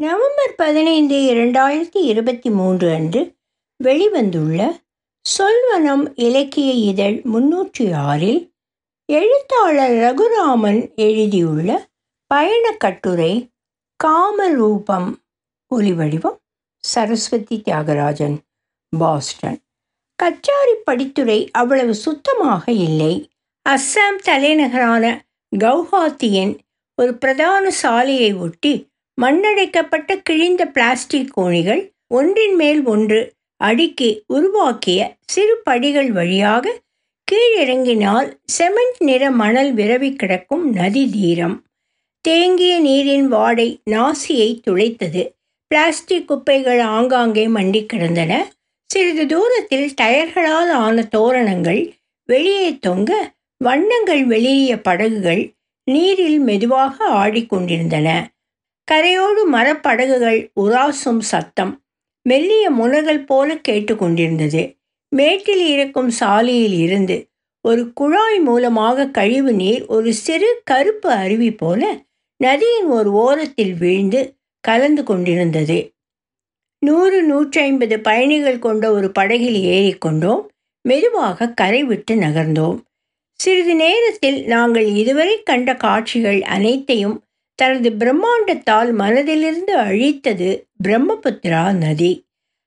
November பதினைந்து இரண்டாயிரத்தி இருபத்தி மூன்று அன்று வெளிவந்துள்ள சொல்வனம் இலக்கிய இதழ் முன்னூற்றி ஆறில் எழுத்தாளர் ரகுராமன் எழுதியுள்ள பயணக் கட்டுரை காமரூபம் ஒலிவடிவம் சரஸ்வதி தியாகராஜன் பாஸ்டன். கச்சாரி படித்துறை அவ்வளவு சுத்தமாக இல்லை. அஸ்ஸாம் தலைநகரான கவுஹாத்தியின் ஒரு பிரதான சாலையை ஒட்டி மண்ணடைக்கப்பட்ட கிழிந்த பிளாஸ்டிக் கோணிகள் ஒன்றின் மேல் ஒன்று அடுக்கி உருவாக்கிய சிறு படிகள் வழியாக கீழிறங்கினால் செமெண்ட் நிற மணல் விரவி கிடக்கும் நதி தீரம். தேங்கிய நீரின் வாடை நாசியை துளைத்தது. பிளாஸ்டிக் குப்பைகள் ஆங்காங்கே மண்டி கிடந்தன. சிறிது தூரத்தில் டயர்களால் ஆன தோரணங்கள் வெளியே தொங்க வண்ணங்கள் வெளியிய படகுகள் நீரில் மெதுவாக ஆடிக்கொண்டிருந்தன கரையோடு மரப்படகுகள் உராசும் சத்தம் மெல்லிய முனர்கள் போல கேட்டுக்கொண்டிருந்தது. மேட்டில் இருக்கும் சாலையில் இருந்து ஒரு குழாய் மூலமாக கழிவு நீர் ஒரு சிறு கருப்பு அருவி போல நதியின் ஒரு ஓரத்தில் வீழ்ந்து கலந்து கொண்டிருந்தது. நூறு நூற்றி ஐம்பது பயணிகள் கொண்ட ஒரு படகில் ஏறிக்கொண்டோம். மெதுவாக கரை விட்டு நகர்ந்தோம். சிறிது நேரத்தில் நாங்கள் இதுவரை கண்ட காட்சிகள் அனைத்தையும் தனது பிரம்மாண்டத்தால் மனதிலிருந்து அழித்தது பிரம்மபுத்திரா நதி.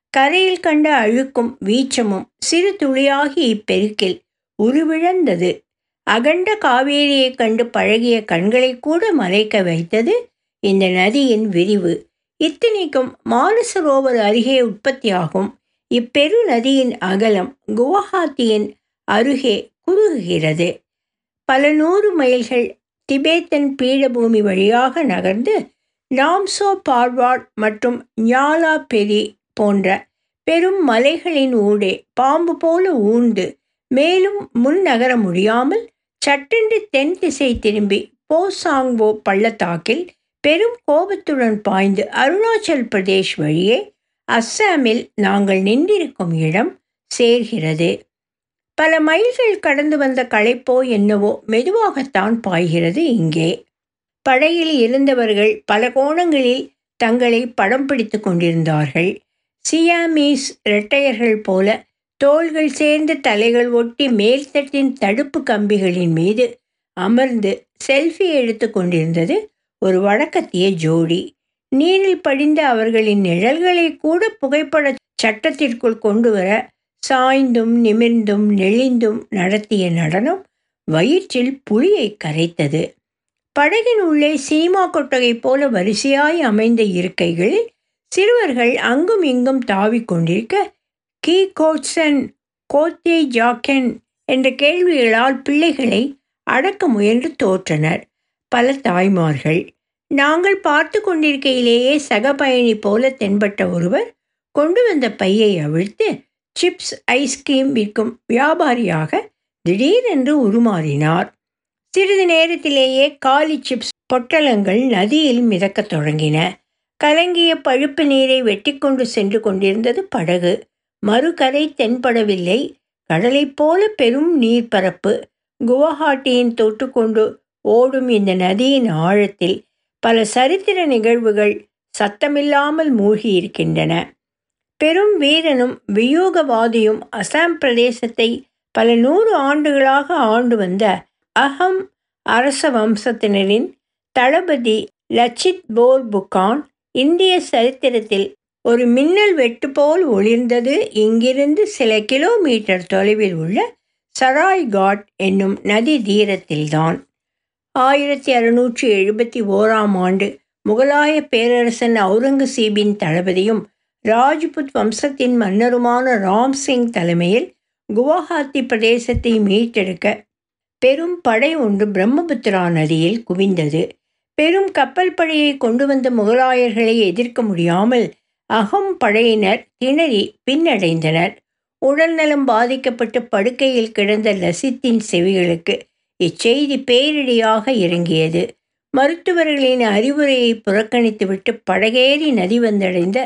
கரையில் கண்ட அழுக்கும் வீச்சமும் சிறு துளியாகி இப்பெருக்கில் உருவிழந்தது. அகண்ட காவேரியை கண்டு பழகிய கண்களை கூட மறைக்க வைத்தது இந்த நதியின் விரிவு. இத்தனைக்கும் மானசரோவர் அருகே உற்பத்தியாகும். இப்பெரு நதியின் அகலம் குவஹாத்தியின் அருகே குறுகுகிறது. பல நூறு மைல்கள் திபேத்தன் பீடபூமி வழியாக நகர்ந்து நாம்சோ பார்வாட் மற்றும் ஞாலா பெரி போன்ற பெரும் மலைகளின் ஊடே பாம்பு போல ஊண்டு மேலும் முன் நகர முடியாமல் சட்டென்று தென் திசை திரும்பி போசாங்வோ பள்ளத்தாக்கில் பெரும் கோபத்துடன் பாய்ந்து அருணாச்சல் பிரதேஷ் வழியே அஸ்ஸாமில் நாங்கள் நின்றிருக்கும் இடம் சேர்கிறது. பல மைல்கள் கடந்து வந்த களைப்போ என்னவோ மெதுவாகத்தான் பாய்கிறது இங்கே. படையில் இருந்தவர்கள் பல கோணங்களில் தங்களை படம் பிடித்து கொண்டிருந்தார்கள். சியாமீஸ் இரட்டையர்கள் போல தோள்கள் சேர்ந்த தலைகள் ஒட்டி மேல்தட்டின் தடுப்பு கம்பிகளின் மீது அமர்ந்து செல்ஃபி எடுத்து கொண்டிருந்தது ஒரு வழக்கத்திய ஜோடி. நீரில் படிந்த அவர்களின் நிழல்களை கூட புகைப்பட சட்டத்திற்குள் கொண்டு வர சாய்ந்தும் நிமிர்ந்தும் நெளிந்தும் நடத்திய நடனம் வயிற்றில் புளியை கரைத்தது. படகின் உள்ளே சினிமா கொட்டகை போல வரிசையாய் அமைந்த இருக்கைகளில் சிறுவர்கள் அங்கும் இங்கும் தாவிக் கொண்டிருக்க கீ. கோட்சன் கோத்தே ஜாக்கென் என்ற கேள்விகளால் பிள்ளைகளை அடக்க முயன்று தோற்றனர். பல தாய்மார்கள் நாங்கள் பார்த்து கொண்டிருக்கையிலேயே சக பயணி போல தென்பட்ட ஒருவர் கொண்டு வந்த பையை அவிழ்த்து சிப்ஸ் ஐஸ்கிரீம் விற்கும் வியாபாரியாக திடீரென்று உருமாறினார். சிறிது நேரத்திலேயே காலி சிப்ஸ் பொட்டலங்கள் நதியில் மிதக்கத் தொடங்கின. கலங்கிய பழுப்பு நீரை வெட்டி கொண்டு சென்று கொண்டிருந்தது படகு. மறுகரை தென்படவில்லை. கடலைப் போல பெரும் நீர்ப்பரப்பு. குவஹாட்டியின் தொட்டுக்கொண்டு ஓடும் இந்த நதியின் ஆழத்தில் பல சரித்திர நிகழ்வுகள் சத்தமில்லாமல் மூழ்கியிருக்கின்றன. பெரும் வீரனும் வியூகவாதியும் அசாம் பிரதேசத்தை பல நூறு ஆண்டுகளாக ஆண்டு வந்த அகம் அரச வம்சத்தினரின் தளபதி லச்சித் போர் புக்கான் இந்திய சரித்திரத்தில் ஒரு மின்னல் வெட்டு போல் ஒளிர்ந்தது. இங்கிருந்து சில கிலோமீட்டர் தொலைவில் உள்ள சராய் காட் என்னும் நதி தீரத்தில்தான். ஆயிரத்தி அறுநூற்றி எழுபத்தி ஓராம் ஆண்டு முகலாய பேரரசன் அவுரங்கசீபின் தளபதியும் ராஜ்புத் வம்சத்தின் மன்னருமான ராம் சிங் தலைமையில் குவஹாத்தி பிரதேசத்தை மீட்டெடுக்க பெரும் படை ஒன்று பிரம்மபுத்திரா நதியில் குவிந்தது. பெரும் கப்பல் படையை கொண்டு வந்த முகலாயர்களை எதிர்க்க முடியாமல் அகம் படையினர் திணறி பின்னடைந்தனர். உடல்நலம் பாதிக்கப்பட்டு படுக்கையில் கிடந்த லசித்தின் செவிகளுக்கு இச்செய்தி பேரிடியாக இறங்கியது. மருத்துவர்களின் அறிவுரையை புறக்கணித்துவிட்டு படகேறி நதி வந்தடைந்த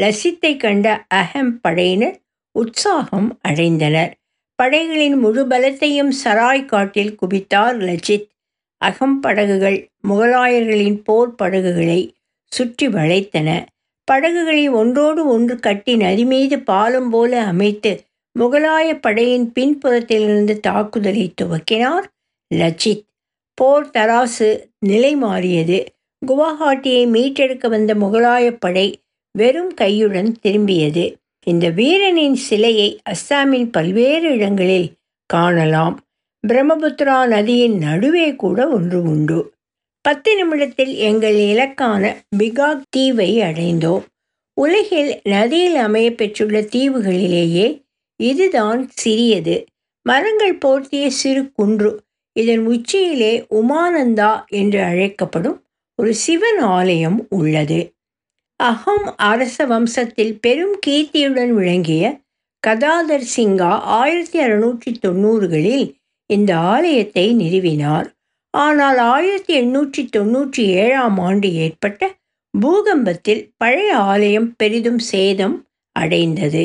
லசித்தை கண்ட அகம் படையினர் உற்சாகம் அடைந்தனர். படைகளின் முழு பலத்தையும் சராய் காட்டில் குவித்தார் லஜித். அகம் படகுகள் முகலாயர்களின் போர் படகுகளை சுற்றி வளைத்தன. படகுகளை ஒன்றோடு ஒன்று கட்டி நதி மீது பாலம் போல அமைத்து முகலாய படையின் பின்புறத்திலிருந்து தாக்குதலை துவக்கினார் லச்சித் போர் தராசு நிலை மாறியது குவஹாட்டியை மீட்டெடுக்க வந்த முகலாய படை வெறும் கையுடன் திரும்பியது. இந்த வீரனின் சிலையை அஸ்ஸாமின் பல்வேறு இடங்களில் காணலாம். பிரம்மபுத்திரா நதியின் நடுவே கூட ஒன்று உண்டு. பத்து நிமிடத்தில் எங்கள் இலக்கான பிகாக் தீவை அடைந்தோம். உலகில் நதியில் அமைய பெற்றுள்ள தீவுகளிலேயே இதுதான் சிறியது. மரங்கள் போர்த்திய சிறு குன்று இதன் உச்சியிலே உமானந்தா என்று அழைக்கப்படும் ஒரு சிவன் ஆலயம் உள்ளது. அகம் அரச வம்சத்தில் பெரும் கீர்த்தியுடன் விளங்கிய கதாதர் சிங்கா ஆயிரத்தி அறுநூற்றி தொண்ணூறுகளில் இந்த ஆலயத்தை நிறுவினார். ஆனால் ஆயிரத்தி எண்ணூற்றி தொண்ணூற்றி ஏழாம் ஆண்டு ஏற்பட்ட பூகம்பத்தில் பழைய ஆலயம் பெரிதும் சேதம் அடைந்தது.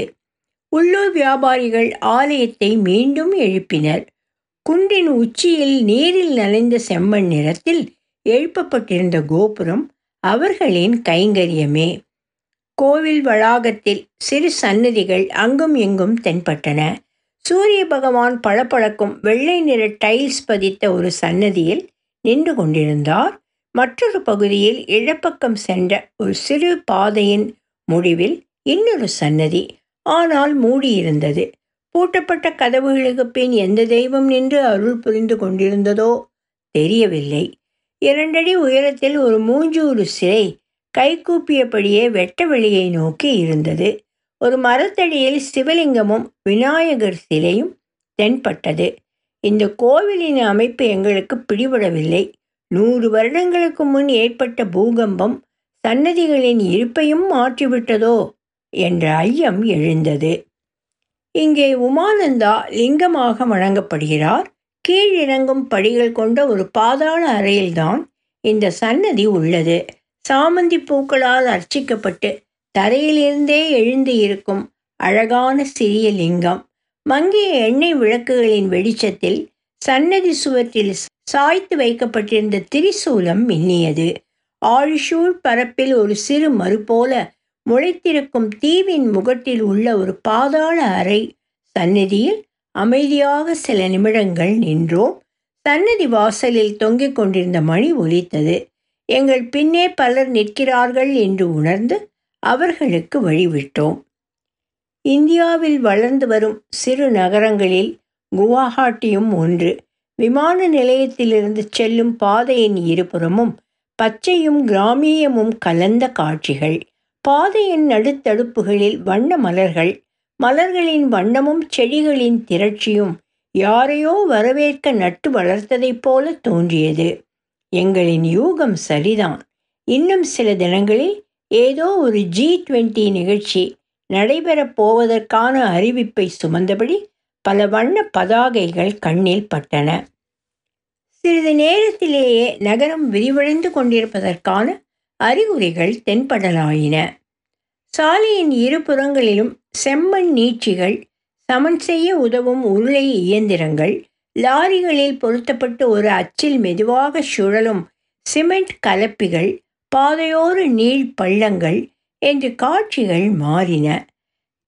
உள்ளூர் வியாபாரிகள் ஆலயத்தை மீண்டும் எழுப்பினர். குன்றின் உச்சியில் நீரில் நனைந்த செம்மண் நிறத்தில் எழுப்பப்பட்டிருந்த கோபுரம் அவர்களின் கைங்கரியமே. கோவில் வளாகத்தில் சிறு சன்னதிகள் அங்கும் இங்கும் தென்பட்டன. சூரிய பகவான் பளபளக்கும் வெள்ளை நிற டைல்ஸ் பதித்த ஒரு சன்னதியில் நின்று கொண்டிருந்தார். மற்றொரு பகுதியில் இழப்பக்கம் சென்ற ஒரு சிறு பாதையின் முடிவில் இன்னொரு சன்னதி ஆனால் மூடியிருந்தது. பூட்டப்பட்ட கதவுகளுக்கு பின் எந்த தெய்வம் நின்று அருள் புரிந்து கொண்டிருந்ததோ தெரியவில்லை. இரண்டடி உயரத்தில் ஒரு மூஞ்சூறு சிலை கைகூப்பியபடியே வெட்ட வெளியை நோக்கி இருந்தது. ஒரு மரத்தடியில் சிவலிங்கமும் விநாயகர் சிலையும் தென்பட்டது. இந்த கோவிலின் அமைப்பு எங்களுக்கு பிடிபடவில்லை. நூறு வருடங்களுக்கு முன் ஏற்பட்ட பூகம்பம் சன்னதிகளின் இருப்பையும் மாற்றிவிட்டதோ என்ற ஐயம் எழுந்தது. இங்கே உமானந்தா லிங்கமாக வணங்கப்படுகிறார். கீழிறங்கும் படிகள் கொண்ட ஒரு பாதாள அறையில்தான் இந்த சன்னதி உள்ளது. சாமந்தி பூக்களால் அர்ச்சிக்கப்பட்டு தரையிலிருந்தே எழுந்து இருக்கும் அழகான சிறிய லிங்கம். மங்கிய எண்ணெய் விளக்குகளின் வெளிச்சத்தில் சன்னதி சுவற்றில் சாய்த்து வைக்கப்பட்டிருந்த திரிசூலம் மின்னியது. ஆழிஷூர் பரப்பில் ஒரு சிறு மறு போல முளைத்திருக்கும் தீவின் முகட்டில் உள்ள ஒரு பாதாள அறை சந்நிதியில் அமைதியாக சில நிமிடங்கள் நின்றோம். சன்னதி வாசலில் தொங்கிக் கொண்டிருந்த மணி ஒலித்தது. எங்கள் பின்னே பலர் நிற்கிறார்கள் என்று உணர்ந்து அவர்களுக்கு வழிவிட்டோம். இந்தியாவில் வளர்ந்து வரும் சிறு நகரங்களில் குவாஹாட்டியும் ஒன்று. விமான நிலையத்திலிருந்து செல்லும் பாதையின் இருபுறமும் பச்சையும் கிராமியமும் கலந்த காட்சிகள். பாதையின் நடுத்தடுப்புகளில் வண்ண மலர்கள் மலர்களின் வண்ணமும் செடிகளின் திரட்சியும் யாரையோ வரவேற்க நட்டு வளர்த்ததைப் போல தோன்றியது. எங்களின் யூகம் சரிதான். இன்னும் சில தினங்களில் ஏதோ ஒரு ஜி டுவெண்ட்டி நிகழ்ச்சி நடைபெறப் போவதற்கான அறிவிப்பை சுமந்தபடி பல வண்ண பதாகைகள் கண்ணில் பட்டன. சிறிது நேரத்திலேயே நகரம் விரிவடைந்து கொண்டிருப்பதற்கான அறிகுறிகள் தென்படலாயின. சாலையின் இரு புறங்களிலும் செம்மண் நீட்சிகள் சமன் செய்ய உதவும் உருளை இயந்திரங்கள் லாரிகளில் பொருத்தப்பட்டு ஒரு அச்சில் மெதுவாக சுழலும் சிமெண்ட் கலப்பிகள் பாதையோர நீள் பள்ளங்கள் என்று காட்சிகள் மாறின.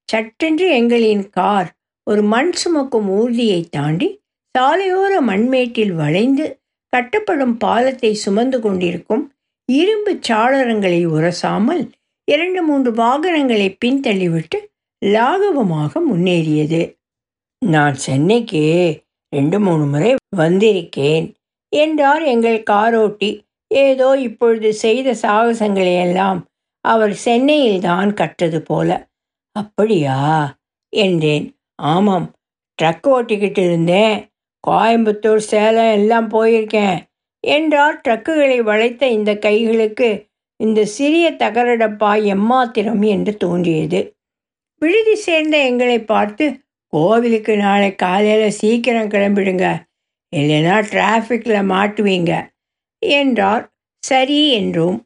சட்டென்று எங்களின் கார் ஒரு மண் சுமக்கும் ஊர்தியை தாண்டி சாலையோர மண்மேட்டில் வளைந்து கட்டப்படும் பாலத்தை சுமந்து கொண்டிருக்கும் இரும்பு சாளரங்களை உரசாமல் இரண்டு மூன்று வாகனங்களை பின்தள்ளிவிட்டு லாகவமாக முன்னேறியது. நான் சென்னைக்கு ரெண்டு மூணு முறை வந்திருக்கேன் என்றார் எங்கள் காரோட்டி. ஏதோ இப்பொழுது செய்த சாகசங்களை எல்லாம் அவர் சென்னையில்தான் கற்றது போல. அப்படியா? என்றேன். ஆமாம் ட்ரக் ஓட்டிக்கிட்டு இருந்தேன். கோயம்புத்தூர் சேலம் எல்லாம் போயிருக்கேன் என்றார். ட்ரக்குகளை வளைத்த இந்த கைகளுக்கு இந்த சிறிய தகரடப்பா எம்மாத்திரம் என்று தோன்றியது. விடுதி சேர்ந்த எங்களை பார்த்து கோவிலுக்கு நாளை காலையில் சீக்கிரம் கிளம்பிடுங்க. இல்லைன்னா டிராஃபிக்கில் மாட்டுவீங்க என்றார். சரி என்றோம்.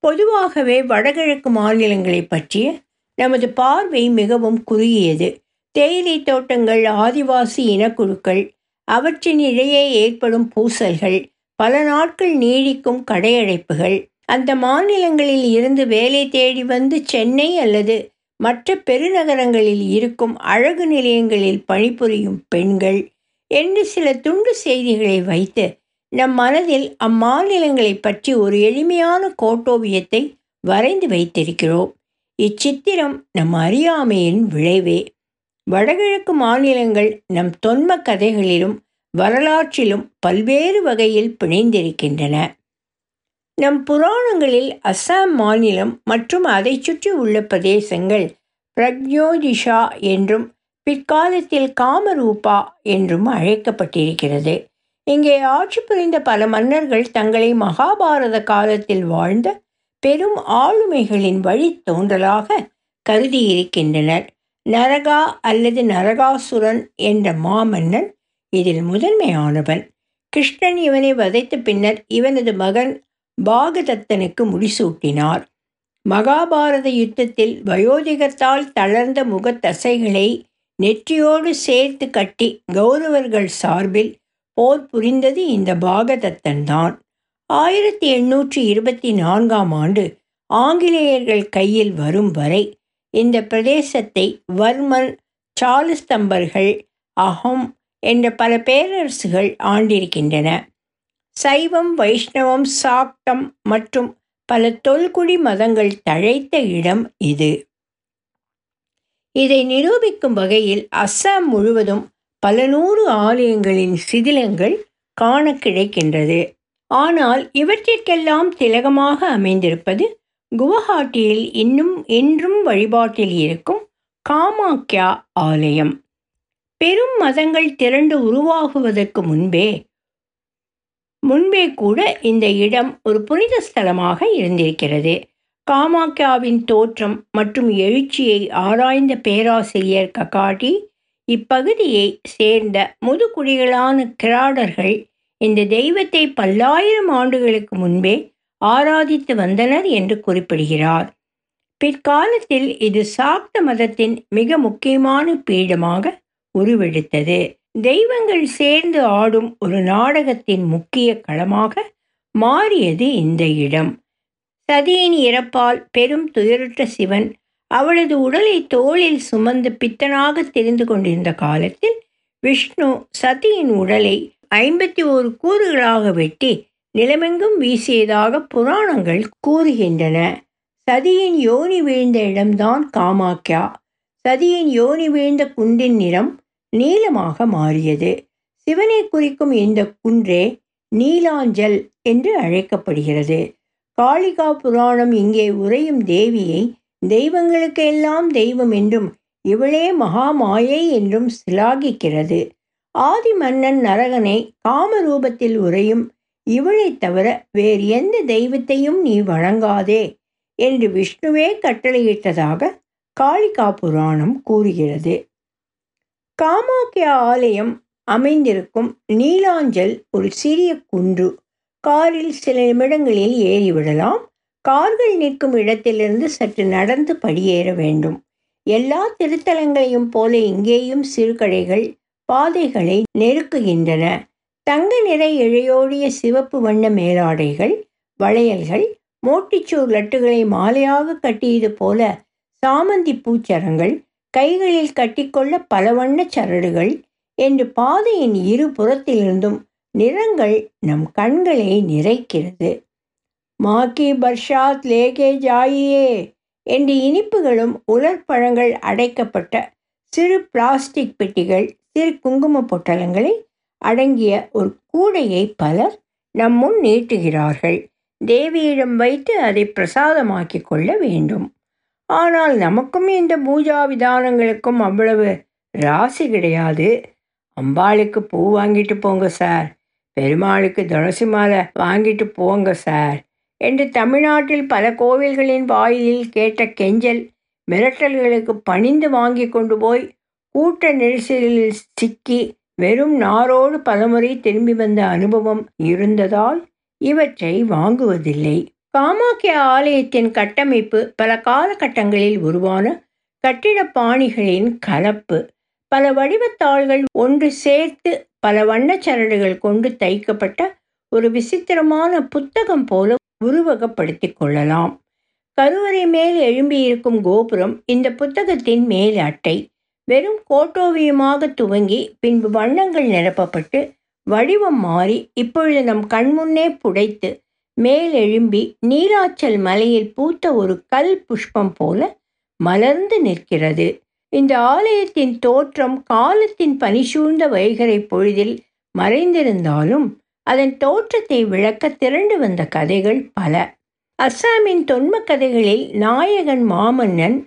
பொதுவாகவே வடகிழக்கு மாநிலங்களை பற்றிய நமது பார்வை மிகவும் குறுகியது. தேயிலை தோட்டங்கள் ஆதிவாசி இனக்குழுக்கள் அவற்றின் இடையே ஏற்படும் பூசல்கள் பல நாட்கள் நீடிக்கும் கடையடைப்புகள் அந்த மாநிலங்களில் இருந்து வேலை தேடி வந்து சென்னை அல்லது மற்ற பெருநகரங்களில் இருக்கும் அழகு நிலையங்களில் பணிபுரியும் பெண்கள் என்று சில துண்டு செய்திகளை வைத்து நம் மனதில் அம்மாநிலங்களை பற்றி ஒரு எளிமையான கோட்டோவியத்தை வரைந்து வைத்திருக்கிறோம். இச்சித்திரம் நம் அறியாமையின் விளைவே. வடகிழக்கு மாநிலங்கள் நம் தொன்ம கதைகளிலும் வரலாற்றிலும் பல்வேறு வகையில் பிணைந்திருக்கின்றன. நம் புராணங்களில் அஸ்ஸாம் மாநிலம் மற்றும் அதை சுற்றி உள்ள பிரதேசங்கள் பிரக்யோதிஷா என்றும் பிற்காலத்தில் காமரூபா என்றும் அழைக்கப்பட்டிருக்கிறது. இங்கே ஆட்சி புரிந்த பல மன்னர்கள் தங்களை மகாபாரத காலத்தில் வாழ்ந்த பெரும் ஆளுமைகளின் வழி தோன்றலாக கருதியிருக்கின்றனர். நரகா அல்லது நரகாசுரன் என்ற மாமன்னன் இதில் முதன்மையானவன். கிருஷ்ணன் இவனை வதைத்த பின்னர் இவனது மகன் பாகதத்தனுக்கு முடிசூட்டினார். மகாபாரத யுத்தத்தில் வயோதிகத்தால் தளர்ந்த முகத்தசைகளை நெற்றியோடு சேர்த்து கட்டி கௌரவர்கள் சார்பில் போர் புரிந்தது இந்த பாகதத்தன் தான். ஆயிரத்தி எண்ணூற்றி இருபத்தி நான்காம் ஆண்டு ஆங்கிலேயர்கள் கையில் வரும் வரை இந்த பிரதேசத்தை வர்மன் சாலுஸ்தம்பர்கள் அஹம் என்ற பல பேரரசுகள் ஆண்டிருக்கின்றன. சைவம் வைஷ்ணவம் சாக்தம் மற்றும் பல தொல்குடி மதங்கள் தழைத்த இடம் இது. இதை நிரூபிக்கும் வகையில் அஸ்ஸாம் முழுவதும் பல நூறு ஆலயங்களின் சிதிலங்கள் காண கிடைக்கின்றது. ஆனால் இவற்றிற்கெல்லாம் திலகமாக அமைந்திருப்பது குவஹாட்டியில் இன்னும் இன்றும் வழிபாட்டில் இருக்கும் காமாக்யா ஆலயம். பெரும் மதங்கள் திரண்டு உருவாகுவதற்கு முன்பே முன்பே கூட இந்த இடம் ஒரு புனித ஸ்தலமாக இருந்திருக்கிறது. காமாக்கியாவின் தோற்றம் மற்றும் எழுச்சியை ஆராய்ந்த பேராசிரியர் ககாட்டி இப்பகுதியை சேர்ந்த முதுகுடிகளான கிராடர்கள் இந்த தெய்வத்தை பல்லாயிரம் ஆண்டுகளுக்கு முன்பே ஆராதித்து வந்தனர் என்று குறிப்பிடுகிறார். பிற்காலத்தில் இது சாக்த மதத்தின் மிக முக்கியமான பீடமாக உருவெடுத்தது. தெய்வங்கள் சேர்ந்து ஆடும் ஒரு நாடகத்தின் முக்கிய களமாக மாறியது இந்த இடம். சதியின் இறப்பால் பெரும் துயருற்ற சிவன் அவளது உடலை தோளில் சுமந்து பித்தனாக தெரிந்து கொண்டிருந்த காலத்தில் விஷ்ணு சதியின் உடலை ஐம்பத்தி ஓரு கூறுகளாக வெட்டி நிலமெங்கும் வீசியதாக புராணங்கள் கூறுகின்றன. சதியின் யோனி வீழ்ந்த இடம்தான் காமாக்யா. சதியின் யோனி வீழ்ந்த குண்டின் நிறம் நீலமாக மாறியது. சிவனை குறிக்கும் இந்த குன்றே நீலாஞ்சல் என்று அழைக்கப்படுகிறது. காளிகா புராணம் இங்கே உரையும் தேவியை தெய்வங்களுக்கு எல்லாம் தெய்வம் என்றும் இவளே மகாமாயை என்றும் சிலாகிக்கிறது. ஆதி மன்னன் நரகனை காமரூபத்தில் உரையும் இவளைத் தவிர வேறு எந்த தெய்வத்தையும் நீ வணங்காதே என்று விஷ்ணுவே கட்டளையிட்டதாக காளிகா புராணம் கூறுகிறது. காமாக்கியா ஆலயம் அமைந்திருக்கும் நீலாஞ்சல் ஒரு சிறிய குன்று. காரில் சில நிமிடங்களில் ஏறிவிடலாம் கார்கள் நிற்கும் இடத்திலிருந்து சற்று நடந்து படியேற வேண்டும். எல்லா திருத்தலங்களையும் போல இங்கேயும் சிறுகடைகள் பாதைகளை நெருக்குகின்றன. தங்க நிற இழையோடிய சிவப்பு வண்ண மேலாடைகள் வளையல்கள் மோட்டிச்சூர் லட்டுகளை மாலையாக கட்டியது போல சாமந்தி பூச்சரங்கள் கைகளில் கட்டிக்கொள்ள பல வண்ண சரடுகள். என்று பாதையின் இரு புறத்திலிருந்தும் நிறங்கள் நம் கண்களை நிறைக்கிறது. மாக்கி பர்ஷாத் லேகே ஜாயியே என்று இனிப்புகளும் உலர்பழங்கள் அடைக்கப்பட்ட சிறு பிளாஸ்டிக் பெட்டிகள் சிறு குங்கும பொட்டலங்களை அடங்கிய ஒரு கூடையை பலர் நம் முன் நீட்டுகிறார்கள். தேவியிடம் வைத்து அதை பிரசாதமாக்கிக் கொள்ள வேண்டும். ஆனால் நமக்கும் இந்த பூஜா விதானங்களுக்கும் அவ்வளவு ராசி கிடையாது. அம்பாளுக்கு பூ வாங்கிட்டு போங்க சார். பெருமாளுக்கு துளசி மாலை வாங்கிட்டு போங்க சார் என்று தமிழ்நாட்டில் பல கோவில்களின் வாயிலில் கேட்ட கெஞ்சல் மிரட்டல்களுக்கு பணிந்து வாங்கி கொண்டு போய் கூட்ட நெரிசலில் சிக்கி வெறும் நாரோடு பலமுறை திரும்பி வந்த அனுபவம் இருந்ததால் இவற்றை வாங்குவதில்லை. காமாக்கிய ஆலயத்தின் கட்டமைப்பு பல காலகட்டங்களில் உருவான கட்டிட பாணிகளின் கலப்பு. பல வடிவத்தாள்கள் ஒன்று சேர்த்து பல வண்ணச்சரடுகள் கொண்டு தைக்கப்பட்ட ஒரு விசித்திரமான புத்தகம் போல உருவகப்படுத்தி கொள்ளலாம். கருவறை மேல் எழும்பியிருக்கும் கோபுரம் இந்த புத்தகத்தின் மேல் அட்டை. வெறும் கோட்டோவியமாக துவங்கி பின்பு வண்ணங்கள் நிரப்பப்பட்டு வடிவம் மாறி இப்பொழுது நம் கண்முன்னே புடைத்து மேல் எழும்பி நீலாச்சல் மலையில் பூத்த ஒரு கல் புஷ்பம் போல மலர்ந்து நிற்கிறது. இந்த ஆலயத்தின் தோற்றம் காலத்தின் பனிசூழ்ந்த வைகரை பொழுதில் மறைந்திருந்தாலும் அதன் தோற்றத்தை விளக்க திரண்டு வந்த கதைகள் பல. அஸ்ஸாமின் தொன்ம கதைகளில் நாயகன் மாமன்னன்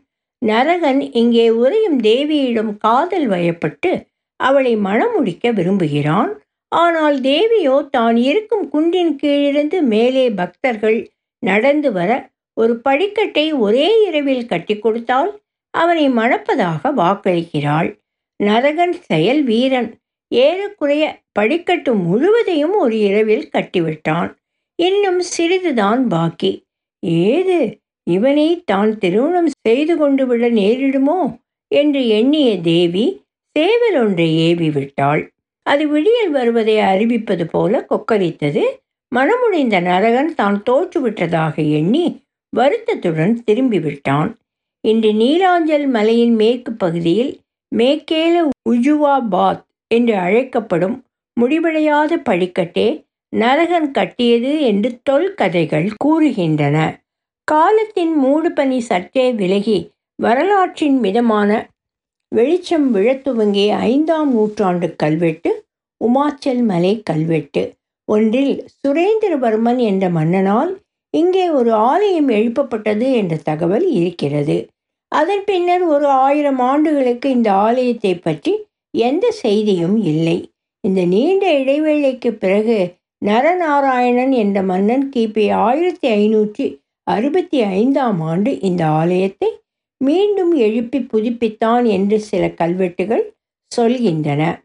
நரகன் இங்கே உறையும் தேவியிடம் காதல் வயப்பட்டு அவளை மணமுடிக்க விரும்புகிறான். ஆனால் தேவியோ தான் இருக்கும் குன்றின் கீழிருந்து மேலே பக்தர்கள் நடந்து வர ஒரு படிக்கட்டை ஒரே இரவில் கட்டி கொடுத்தால் அவனை மணப்பதாக வாக்களிக்கிறாள். நரகன் செயல் வீரன். ஏறக்குறைய படிக்கட்டு முழுவதையும் ஒரு இரவில் கட்டிவிட்டான். இன்னும் சிறிதுதான் பாக்கி. ஏது? இவனை தான் திருமணம் செய்து கொண்டு விட நேரிடுமோ? என்று எண்ணிய தேவி சேவல் ஒன்றை ஏவி விட்டாள் அது விடியல் வருவதை அறிவிப்பது போல கொக்கரித்தது. மனமுடைந்த நரகன் தான் தோற்றுவிட்டதாக எண்ணி வருத்தத்துடன் திரும்பிவிட்டான் இன்று நீலாஞ்சல் மலையின் மேற்கு பகுதியில் மேக்கேல உஜுவாபாத் என்று அழைக்கப்படும் முடிவடையாத படிக்கட்டே நரகன் கட்டியது என்று தொல்கதைகள் கூறுகின்றன. காலத்தின் மூடுபனி சற்றே விலகி வரலாற்றின் மிதமான வெளிச்சம் விழத் துவங்கிய ஐந்தாம் நூற்றாண்டு கல்வெட்டு உமாச்சல் மலை கல்வெட்டு. ஒன்றில் சுரேந்திரவர்மன் என்ற மன்னனால் இங்கே ஒரு ஆலயம் எழுப்பப்பட்டது என்ற தகவல் இருக்கிறது. அதன் பின்னர் ஒரு ஆயிரம் ஆண்டுகளுக்கு இந்த ஆலயத்தை பற்றி எந்த செய்தியும் இல்லை. இந்த நீண்ட இடைவேளைக்கு பிறகு நரநாராயணன் என்ற மன்னன் கிபி ஆயிரத்தி ஐநூற்றி அறுபத்தி ஐந்தாம் ஆண்டு இந்த ஆலயத்தை மீண்டும் எழுப்பி புதுப்பித்தான் என்று சில கல்வெட்டுகள் சொல்கின்றன.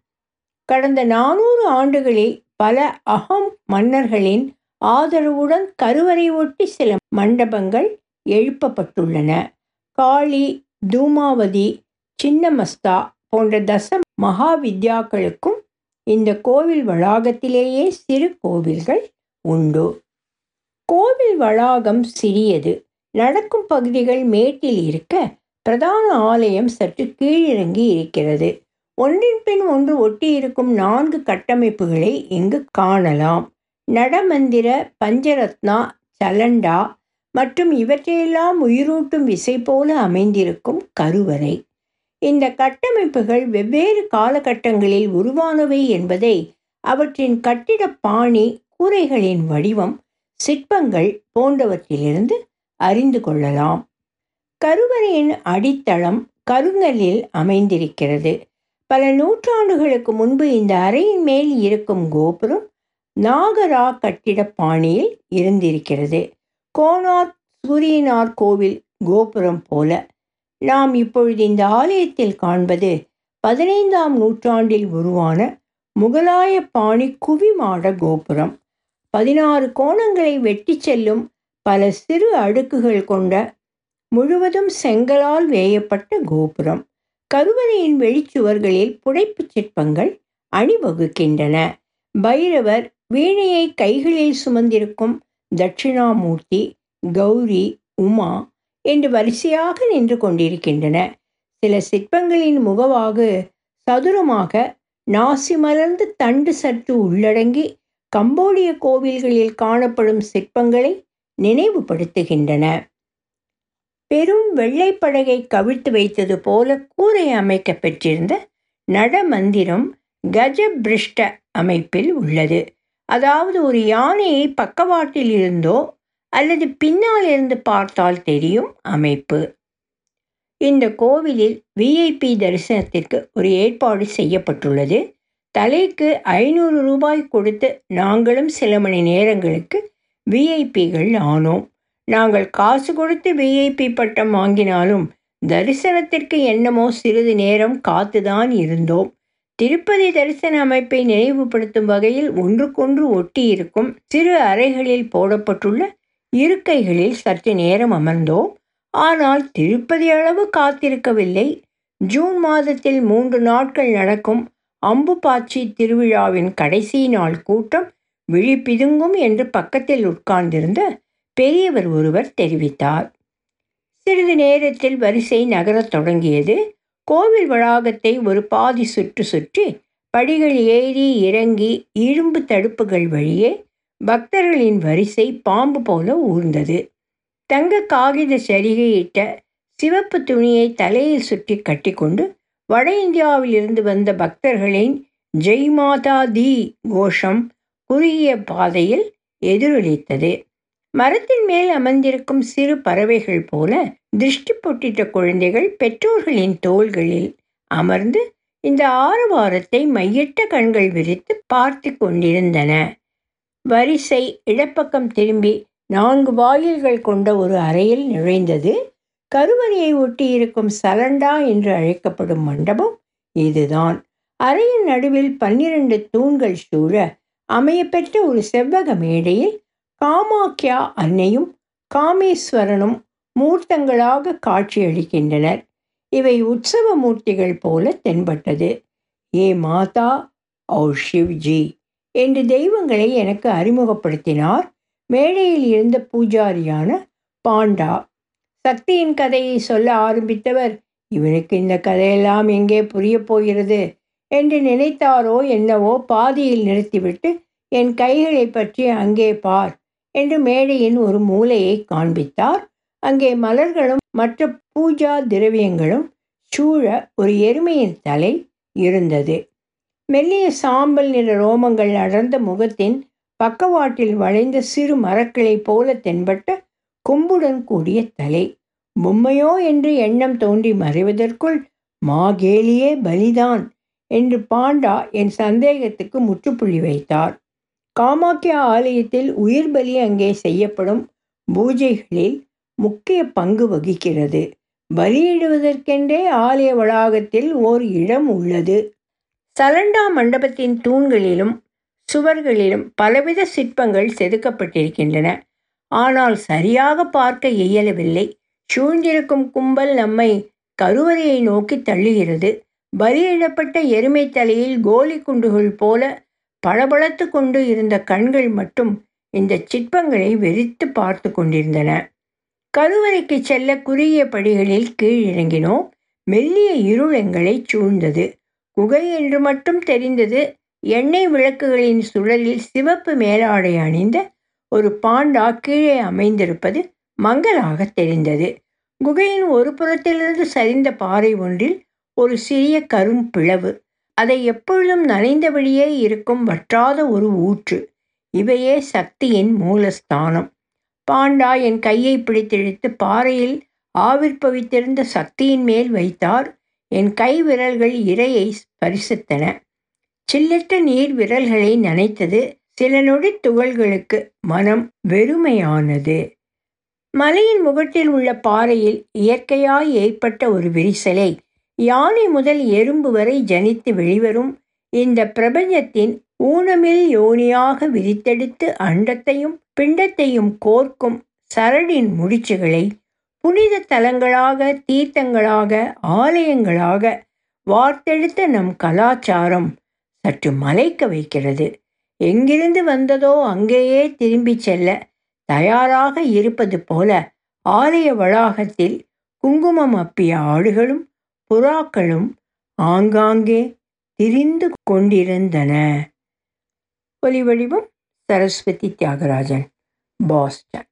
கடந்த நானூறு ஆண்டுகளில் பல அகம் மன்னர்களின் ஆதரவுடன் கருவறை ஒட்டி சில மண்டபங்கள் எழுப்பப்பட்டுள்ளன. காளி தூமாவதி சின்னமஸ்தா போன்ற தச மகாவித்யாக்களுக்கும் இந்த கோவில் வளாகத்திலேயே சிறு கோவில்கள் உண்டு. கோவில் வளாகம் சிறியது. நடக்கும் பகுதிகள் மேட்டில் இருக்க பிரதான ஆலயம் சற்று கீழிறங்கி இருக்கிறது. ஒன்றின் பின் ஒன்று ஒட்டி இருக்கும் நான்கு கட்டமைப்புகளை இங்கு காணலாம். நடமந்திர பஞ்சரத்னா சலண்டா மற்றும் இவற்றையெல்லாம் உயிரூட்டும் விசை போல அமைந்திருக்கும் கருவறை. இந்த கட்டமைப்புகள் வெவ்வேறு காலகட்டங்களில் உருவானவை என்பதை அவற்றின் கட்டிட பாணி கூரைகளின் வடிவம் சிற்பங்கள் போன்றவற்றிலிருந்து அறிந்து கொள்ளலாம். கருவறையின் அடித்தளம் கருங்கல்லில் அமைந்திருக்கிறது. பல நூற்றாண்டுகளுக்கு முன்பு இந்த அறையின் மேல் இருக்கும் கோபுரம் நாகரா கட்டிட பாணியில் இருந்திருக்கிறது. கோனார் சூரியனார் கோவில் கோபுரம் போல. நாம் இப்பொழுது இந்த ஆலயத்தில் காண்பது பதினைந்தாம் நூற்றாண்டில் உருவான முகலாய பாணி குவிமாட கோபுரம். பதினாறு கோணங்களை வெட்டி செல்லும் பல சிறு அடுக்குகள் கொண்ட முழுவதும் செங்கலால் வேயப்பட்ட கோபுரம். கருவறையின் வெளிச்சுவர்களில் புடைப்புச் சிற்பங்கள் அணிவகுக்கின்றன. பைரவர் வீணையை கைகளில் சுமந்திருக்கும் தட்சிணாமூர்த்தி கௌரி உமா என்று வரிசையாக நின்று கொண்டிருக்கின்றன. சில சிற்பங்களின் முகவாகு சதுரமாக நாசி மலர்ந்து தண்டு சற்று உள்ளடங்கி கம்போடிய கோவில்களில் காணப்படும் சிற்பங்களை நினைவுபடுத்துகின்றன. பெரும் வெள்ளைப்படகை கவிழ்த்து வைத்தது போல கூரை அமைக்க பெற்றிருந்த நடமந்திரம் கஜபிருஷ்ட அமைப்பில் உள்ளது. அதாவது ஒரு யானையை பக்கவாட்டில் இருந்தோ அல்லது பின்னால் இருந்து பார்த்தால் தெரியும் அமைப்பு. இந்த கோவிலில் விஐபி தரிசனத்திற்கு ஒரு ஏற்பாடு செய்யப்பட்டுள்ளது. தலைக்கு ஐநூறு ரூபாய் கொடுத்து நாங்களும் சில மணி நேரங்களுக்கு விஐபிகள் ஆனோம். நாங்கள் காசு கொடுத்து விஐபி பட்டம் வாங்கினாலும் தரிசனத்திற்கு என்னமோ சிறிது நேரம் காத்துதான் இருந்தோம். திருப்பதி தரிசன அமைப்பை நினைவுபடுத்தும் வகையில் ஒன்றுக்கொன்று ஒட்டி இருக்கும் சிறு அறைகளில் போடப்பட்டுள்ள இருக்கைகளில் சற்று நேரம் அமர்ந்தோம். ஆனால் திருப்பதி அளவு காத்திருக்கவில்லை. ஜூன் மாதத்தில் மூன்று நாட்கள் நடக்கும் அம்புபாச்சி திருவிழாவின் கடைசி நாள் கூட்டம் விழி பிதுங்கும் என்று பக்கத்தில் உட்கார்ந்திருந்த பெரியவர் ஒருவர் தெரிவித்தார். சிறிது நேரத்தில் வரிசை நகரத் தொடங்கியது. கோவில் வளாகத்தை ஒரு பாதி சுற்று சுற்றி படிகள் ஏறி இறங்கி இரும்பு தடுப்புகள் வழியே பக்தர்களின் வரிசை பாம்பு போல ஊர்ந்தது. தங்க காகித சரிகையிட்ட சிவப்பு துணியை தலையில் சுற்றி கட்டிக்கொண்டு வட இந்தியாவிலிருந்து வந்த பக்தர்களின் ஜெய் மாதா தி கோஷம் குறுகிய பாதையில் எதிரொலித்தது. மரத்தின் மேல் அமர்ந்திருக்கும் சிறு பறவைகள் போல திருஷ்டி பொட்டிட்ட குழந்தைகள் பெற்றோர்களின் தோள்களில் அமர்ந்து இந்த ஆரவாரத்தை மையட்ட கண்கள் விரித்து பார்த்து கொண்டிருந்தன. வரிசை இடப்பக்கம் திரும்பி நான்கு வாயில்கள் கொண்ட ஒரு அறையில் நுழைந்தது. கருவறையை ஒட்டி இருக்கும் சலண்டா என்று அழைக்கப்படும் மண்டபம் இதுதான். அறையின் நடுவில் பன்னிரண்டு தூண்கள் சூழ அமையப்பெற்ற ஒரு செவ்வக மேடையில் காமாக்கியா அன்னையும் காமேஸ்வரனும் மூர்த்தங்களாக காட்சியளிக்கின்றனர். இவை உற்சவ மூர்த்திகள் போல தென்பட்டது. ஏ மாதா ஓ சிவ்ஜி என்று தெய்வங்களை எனக்கு அறிமுகப்படுத்தினார். மேடையில் இருந்த பூஜாரியான பாண்டா. சக்தியின் கதையை சொல்ல ஆரம்பித்தவர் இவனுக்கு இந்த கதையெல்லாம் எங்கே புரிய போகிறது? என்று நினைத்தாரோ என்னவோ பாதியில் நிறுத்திவிட்டு என் கைகளை பற்றி அங்கே பார் என்று மேடையின் ஒரு மூலையை காண்பித்தார். அங்கே மலர்களும் மற்ற பூஜா திரவியங்களும் சூழ ஒரு எருமையின் தலை இருந்தது. மெல்லிய சாம்பல் நிற ரோமங்கள் அடர்ந்த முகத்தின் பக்கவாட்டில் வளைந்த சிறு மரக்கிளை போல தென்பட்ட கொம்புடன் கூடிய தலை. பொம்மையோ? என்று எண்ணம் தோன்றி மறைவதற்குள் மாகேலியே பலிதான் என்று பாண்டா என் சந்தேகத்துக்கு முற்றுப்புள்ளி வைத்தார். காமாக்கியா ஆலயத்தில் உயிர் பலி அங்கே செய்யப்படும் பூஜைகளில் முக்கிய பங்கு வகிக்கிறது. பலியிடுவதற்கென்றே ஆலய வளாகத்தில் ஓர் இடம் உள்ளது. சலண்டா மண்டபத்தின் தூண்களிலும் சுவர்களிலும் பலவித சிற்பங்கள் செதுக்கப்பட்டிருக்கின்றன. ஆனால் சரியாக பார்க்க இயலவில்லை. சூழ்ந்திருக்கும் கும்பல் நம்மை கருவறையை நோக்கி தள்ளுகிறது. பலியிடப்பட்ட எருமை தலையில் கோலி குண்டுகள் போல பளபளத்து கொண்டு இருந்த கண்கள் மட்டும் இந்த சிற்பங்களை வெறித்து பார்த்து கொண்டிருந்தன. கருவறைக்கு செல்ல குறுகிய படிகளில் கீழிறங்கினோம். மெல்லிய இருள் எங்களை சூழ்ந்தது. குகை என்று மட்டும் தெரிந்தது. எண்ணெய் விளக்குகளின் சுழலில் சிவப்பு மேலாடை அணிந்த ஒரு பாண்டா கீழே அமைந்திருப்பது மங்கலாக தெரிந்தது. குகையின் ஒரு புறத்திலிருந்து சரிந்த பாறை ஒன்றில் ஒரு சிறிய கரும் பிளவு. அதை எப்பொழுதும் நனைந்தபடியே இருக்கும் வற்றாத ஒரு ஊற்று. இவையே சக்தியின் மூலஸ்தானம். பாண்டா என் கையை பிடித்திழுத்து பாறையில் ஆவிர்ப்பவித்திருந்த சக்தியின் மேல் வைத்தார். என் கை விரல்கள் இரையை ஸ்பரிசித்தன. சில்லிட்ட நீர் விரல்களை நனைத்தது சில நொடி துகள்களுக்கு மனம் வெறுமையானது. மலையின் முகட்டில் உள்ள பாறையில் இயற்கையாய் ஏற்பட்ட ஒரு விரிசலை யானை முதல் எறும்பு வரை ஜனித்து வெளிவரும். இந்த பிரபஞ்சத்தின் ஊனமில் யோனியாக விரித்தெடுத்து அண்டத்தையும் பிண்டத்தையும் கோர்க்கும் சரடின் முடிச்சுகளை புனித தலங்களாக தீர்த்தங்களாக ஆலயங்களாக வார்த்தெடுத்த நம் கலாச்சாரம் சற்று மலைக்க வைக்கிறது. எங்கிருந்து வந்ததோ அங்கேயே திரும்பிச் செல்ல தயாராக இருப்பது போல ஆலய வளாகத்தில் குங்குமம் அப்பிய ஆடுகளும் புறாக்களும் ஆங்காங்கே திரிந்து கொண்டிருந்தன. ஒலி வடிவம் சரஸ்வதி தியாகராஜன் பாஸ்டன்.